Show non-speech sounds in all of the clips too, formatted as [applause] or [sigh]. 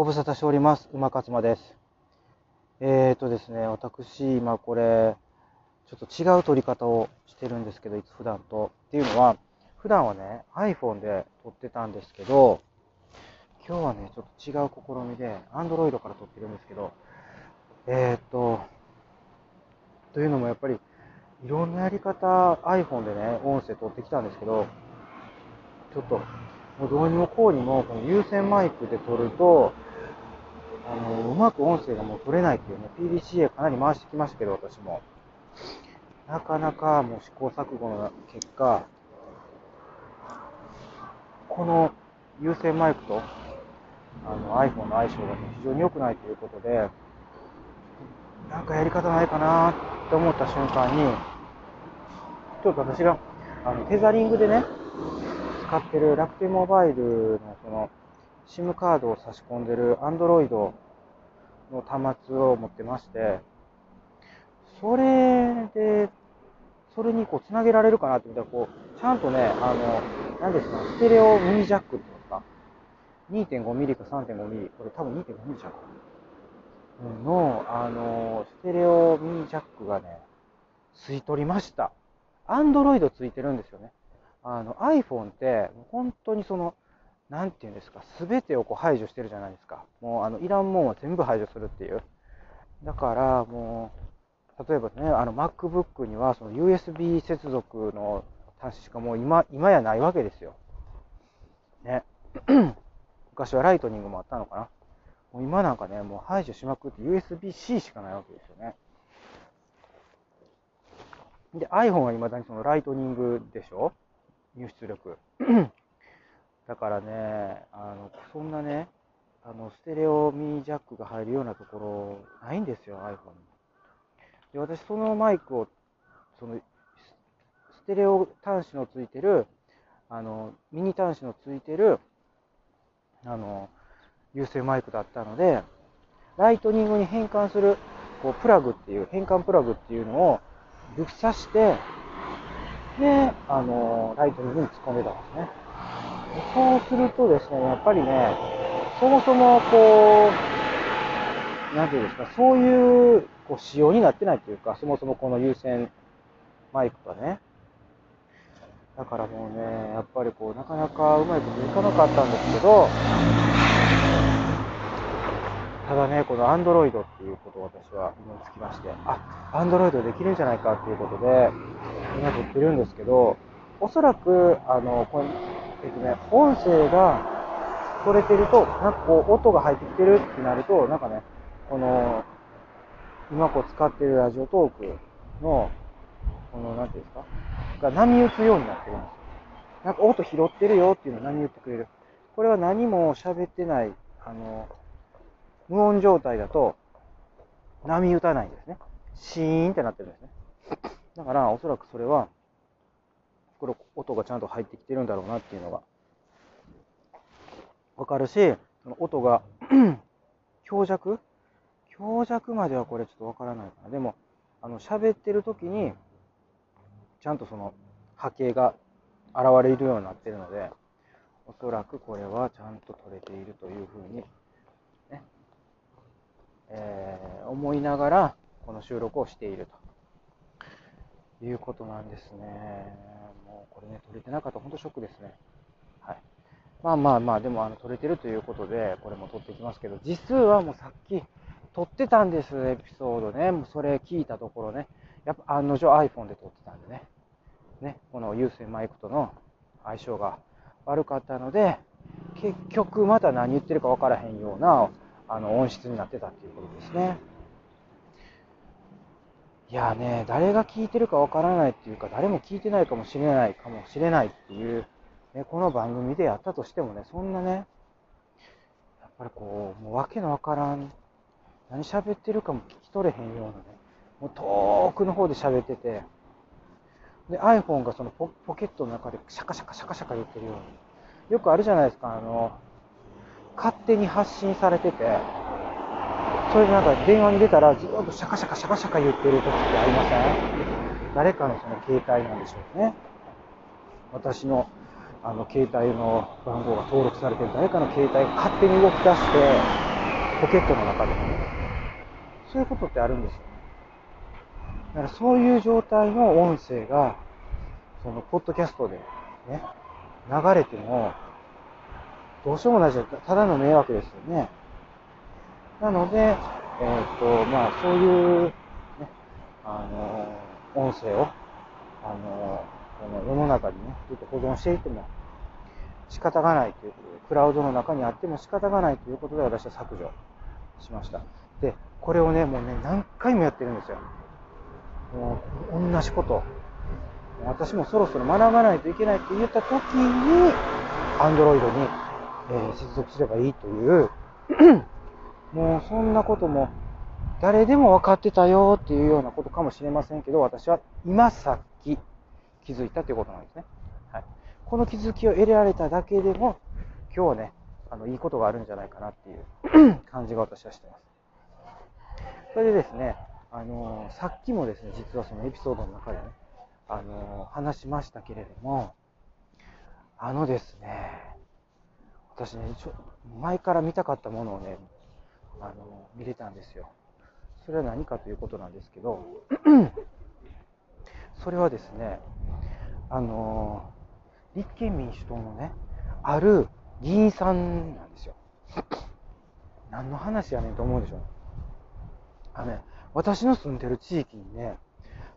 ご無沙汰しております。馬勝間です。えーとですね、私、今これ、ちょっと違う撮り方をしてるんですけど、いつ普段と。っていうのは、普段はね、iPhone で撮ってたんですけど、今日はね、ちょっと違う試みで、Android から撮ってるんですけど、えーと、というのもやっぱり、いろんなやり方、iPhone でね、音声撮ってきたんですけど、ちょっともうどうにもこうにも、この有線マイクで撮ると、あの、うまく音声がもう取れないっていうね、PDCA かなり回してきましたけど、私も。なかなかもう試行錯誤の結果、この有線マイクとあの iPhone の相性が非常に良くないということで、なんかやり方ないかなって思った瞬間に、ちょっと私があのテザリングでね、使ってる楽天モバイルのその SIM カードを差し込んでる Android の端末を持ってまして、それで、それにこうつなげられるかなって見たら、こう、ちゃんとね、あの、何ですか、ステレオミニジャックって言うんですか ?2.5 ミリか3.5ミリ、これ多分2.5ミリじゃんか。の、あの、ステレオミニジャックがね、吸い取りました。アンドロイドついてるんですよね。あの iPhone って本当にその何て言うんですか全てをこう排除してるじゃないですか。もうあのいらんもんは全部排除するっていう。だからもう例えばねあの MacBook にはその USB 接続の端子しかもう今今やないわけですよ。ね。[clears throat] 昔はライトニングもあったのかな。もう今なんかねもう排除しまくって USB-C しかないわけですよね。で iPhone は未だにそのライトニングでしょ？入出力。だからね、あの、そんなね、あの、ステレオミニジャックが入るようなところないんですよ、iPhone に。で、私、そのマイクを、その、ステレオ端子のついてる、あの、ミニ端子のついてる、あの、有線マイクだったので、ライトニングに変換する、こう、プラグっていう、変換プラグっていうのを、ぶっ刺して、で、あの、ライトニングに突っ込んでたんですね。そうするとですね、やっぱりね、そもそもこう、なんていうんですか、そういうこう仕様になってないというか、そもそもこの有線マイクがね。だからもうね、やっぱりこう、なかなかうまいこといかなかったんですけど、ただね、この Android っていうことを私は思いつきまして、あ、Android できるんじゃないかっていうことで、今撮ってるんですけど、おそらく、あの、これ、えっとね、音声が取れてると、なんかこう、音が入ってきてるってなると、なんかね、この、今こう使ってるラジオトークの、この、なんていうんですか、が波打つようになってるんですよ。なんか音拾ってるよっていうのを波打ってくれる。これは何も喋ってない、あの、無音状態だと波打たないんですね。シーンってなってるんですね。だからおそらくそれは、これ音がちゃんと入ってきてるんだろうなっていうのがわかるしその、音が [clears throat] 強弱？強弱まではこれちょっとわからないかな。でも、あの、喋ってる時に、ちゃんとその波形が現れるようになってるので、おそらくこれはちゃんと取れているというふうにえー、思いながらこの収録をしているということなんですね。これね、撮れてなかったら本当ショックですね。はい。まあまあまあ、でもあの撮れてるということで、これも撮っていきますけど、実はもうさっき撮ってたんです、エピソードね。もうそれ聞いたところね、やっぱ案の定 iPhone で撮ってたんでね。ね、この有線マイクとの相性が悪かったので、結局また何言ってるか分からへんようなあの音質になってたっていうことですね。いやね、誰が聞いてるかわからないっていうか、誰も聞いてないかもしれないかもしれないっていう、ね、この番組でやったとしてもね、そんなね、やっぱりこう、もう訳のわからん、何喋ってるかも聞き取れへんようなね、もう遠くの方で喋ってて、で、iPhone がそのポケットの中でシャカシャカシャカシャカ言ってるように、よくあるじゃないですか、あの、勝手に発信されてて、それでなんか電話に出たらずっとシャカシャカシャカシャカ言ってる時ってありません？誰かのその携帯なんでしょうね。私のあの携帯の番号が登録されてる誰かの携帯が勝手に動き出して、ポケットの中でもね。そういうことってあるんですよね。だからそういう状態の音声が、その、ポッドキャストでね、流れても、どうしようもないじゃただの迷惑ですよね。なので、え、ー、と、まあ、そういう、ね、あの、音声を、あの、この世の中にね、ずっと保存していても仕方がないということで、クラウドの中にあっても仕方がないということで私は削除しました。で、これをね、もうね、何回もやってるんですよ。もう、同じこと。私もそろそろ学ばないといけないって言った時に、Android に、えー、接続すればいいというもうそんなことも誰でも分かってたよっていうようなことかもしれませんけど、私は今さっき気づいたということなんですね。はい。この気づきを得られただけでも、今日はね、あの、いいことがあるんじゃないかなっていう [clears throat] 感じが私はしてます。それでですね、あのー、さっきもですね、実はそのエピソードの中でね、あのー、話しましたけれども、あのですね、私ね、ちょ前から見たかったものをね、あの、見れたんですよ。それは何かということなんですけど、[clears throat] それはですね、あの立憲民主党のね、ある議員さんなんですよ。[clears throat] 何の話やねんと思うでしょ。あのね、私の住んでる地域にね、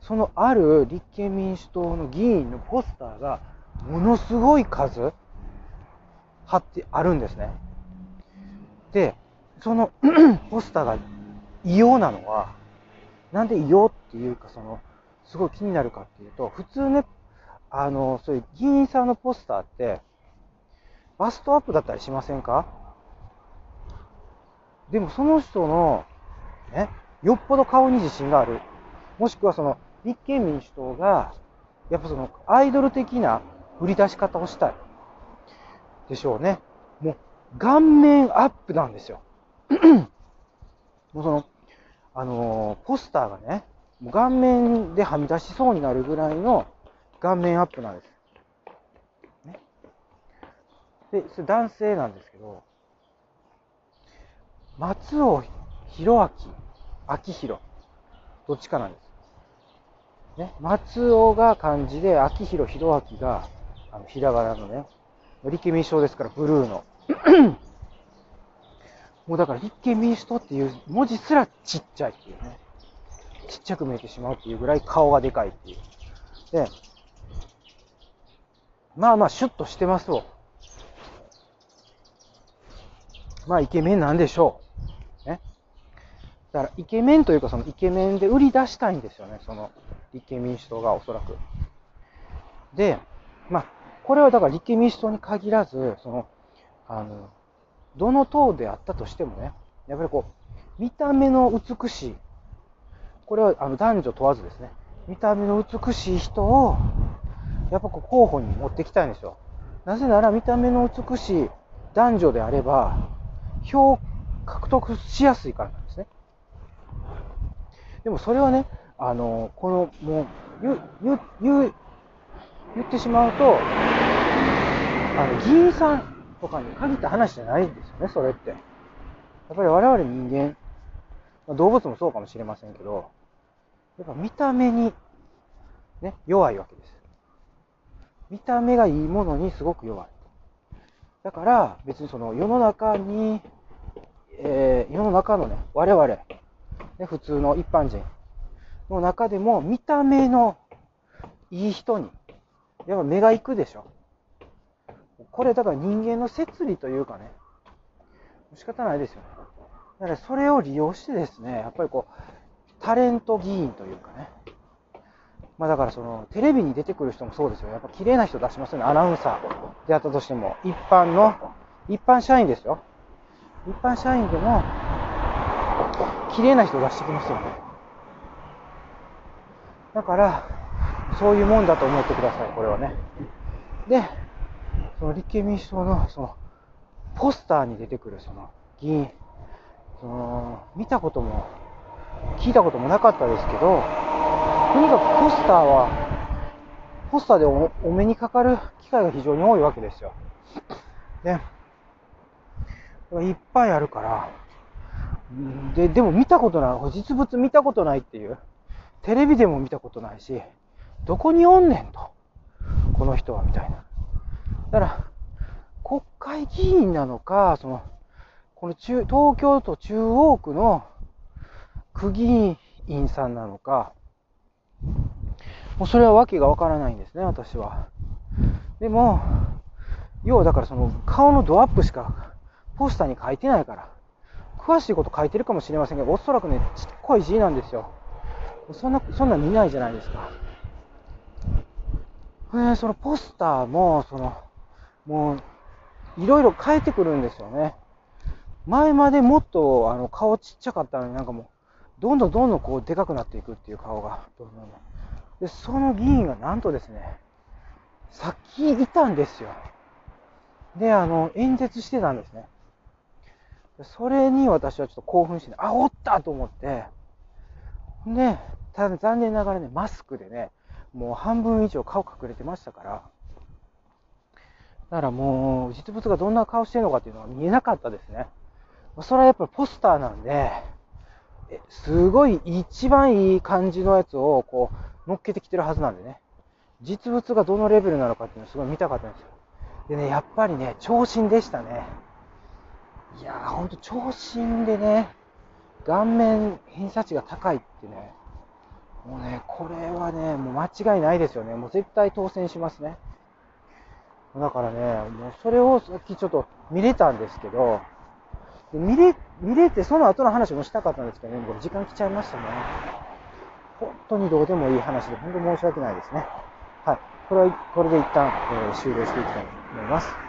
そのある立憲民主党の議員のポスターがものすごい数貼ってあるんですね。で、その [clears throat] ポスターが異様なのは、なんで異様っていうか、その、すごい気になるかっていうと、普通ね、あの、そういう議員さんのポスターって、バストアップだったりしませんか？でもその人の、ね、よっぽど顔に自信がある。もしくはその、立憲民主党が、やっぱその、アイドル的な売り出し方をしたい。でしょうね。もう、顔面アップなんですよ。[clears throat] もうその、あのー、ポスターがね、もう顔面ではみ出しそうになるぐらいの顔面アップなんです。ね。で、それ男性なんですけど、松尾弘明、明宏、どっちかなんです。ね、松尾が漢字で、明宏、弘明が、あの、ひらがなのね、立憲民主党ですから、ブルーの。もうだから立憲民主党っていう文字すらちっちゃいっていうね。ちっちゃく見えてしまうっていうぐらい顔がでかいっていう。で、まあまあシュッとしてますわ。まあイケメンなんでしょう。ね。だからイケメンというかそのイケメンで売り出したいんですよね。その立憲民主党がおそらく。で、まあ、これはだから立憲民主党に限らず、その、あの、どの党であったとしてもね、やっぱりこう、見た目の美しい、これはあの男女問わずですね、見た目の美しい人を、やっぱこう候補に持ってきたいんですよ。なぜなら見た目の美しい男女であれば、票を獲得しやすいからなんですね。でもそれはね、あの、この、もう、言、言、言、言ってしまうと、あの、議員さん、とかに限った話じゃないんですよね、それって。やっぱり我々人間、まあ、動物もそうかもしれませんけど、やっぱ見た目に、ね、弱いわけです。見た目がいいものにすごく弱い。だから別にその世の中に、えー、世の中のね、我々、ね、普通の一般人の中でも見た目のいい人に、やっぱ目が行くでしょ。これだから人間の摂理というかね、仕方ないですよね。だからそれを利用してですね、やっぱりこう、タレント議員というかね、まあだからその、テレビに出てくる人もそうですよ。やっぱ綺麗な人出しますよね。アナウンサーであったとしても、一般の、一般社員ですよ。一般社員でも、綺麗な人出してきますよね。だから、そういうもんだと思ってください、これはね。で、その立憲民主党のそのポスターに出てくるその議員、その見たことも聞いたこともなかったですけど、とにかくポスターは、ポスターでお目にかかる機会が非常に多いわけですよ。で、いっぱいあるから、で、でも見たことない、実物見たことないっていう、テレビでも見たことないし、どこにおんねんと、この人は、みたいな。だから、国会議員なのか、その、この中、東京都中央区の区議員さんなのか、もうそれはわけがわからないんですね、私は。でも、要はだからその顔のドアップしかポスターに書いてないから、詳しいこと書いてるかもしれませんけど、おそらくね、ちっこい字なんですよ。そんな、そんな見ないじゃないですか。えー、そのポスターも、その、もう、いろいろ変えてくるんですよね。前までもっとあの顔ちっちゃかったのになんかもう、どんどんどんどんこうでかくなっていくっていう顔が。で、その議員がなんとですね、さっきいたんですよ。で、あの、演説してたんですね。それに私はちょっと興奮して、あ、おったと思って、で、ただ残念ながらね、マスクでね、もう半分以上顔隠れてましたから、だからもう、実物がどんな顔してるのかっていうのは見えなかったですね。それはやっぱポスターなんで、すごい一番いい感じのやつをこう乗っけてきてるはずなんでね。実物がどのレベルなのかっていうのをすごい見たかったんですよ。でね、やっぱりね、長身でしたね。いやー、ほんと長身でね、顔面偏差値が高いってね、もうね、これはね、もう間違いないですよね。もう絶対当選しますね。だからね、もうそれをさっきちょっと見れたんですけど、見れ、見れてその後の話もしたかったんですけどね、これ時間来ちゃいましたね。本当にどうでもいい話で、本当申し訳ないですね。はい。これは、これで一旦、えー、終了していきたいと思います。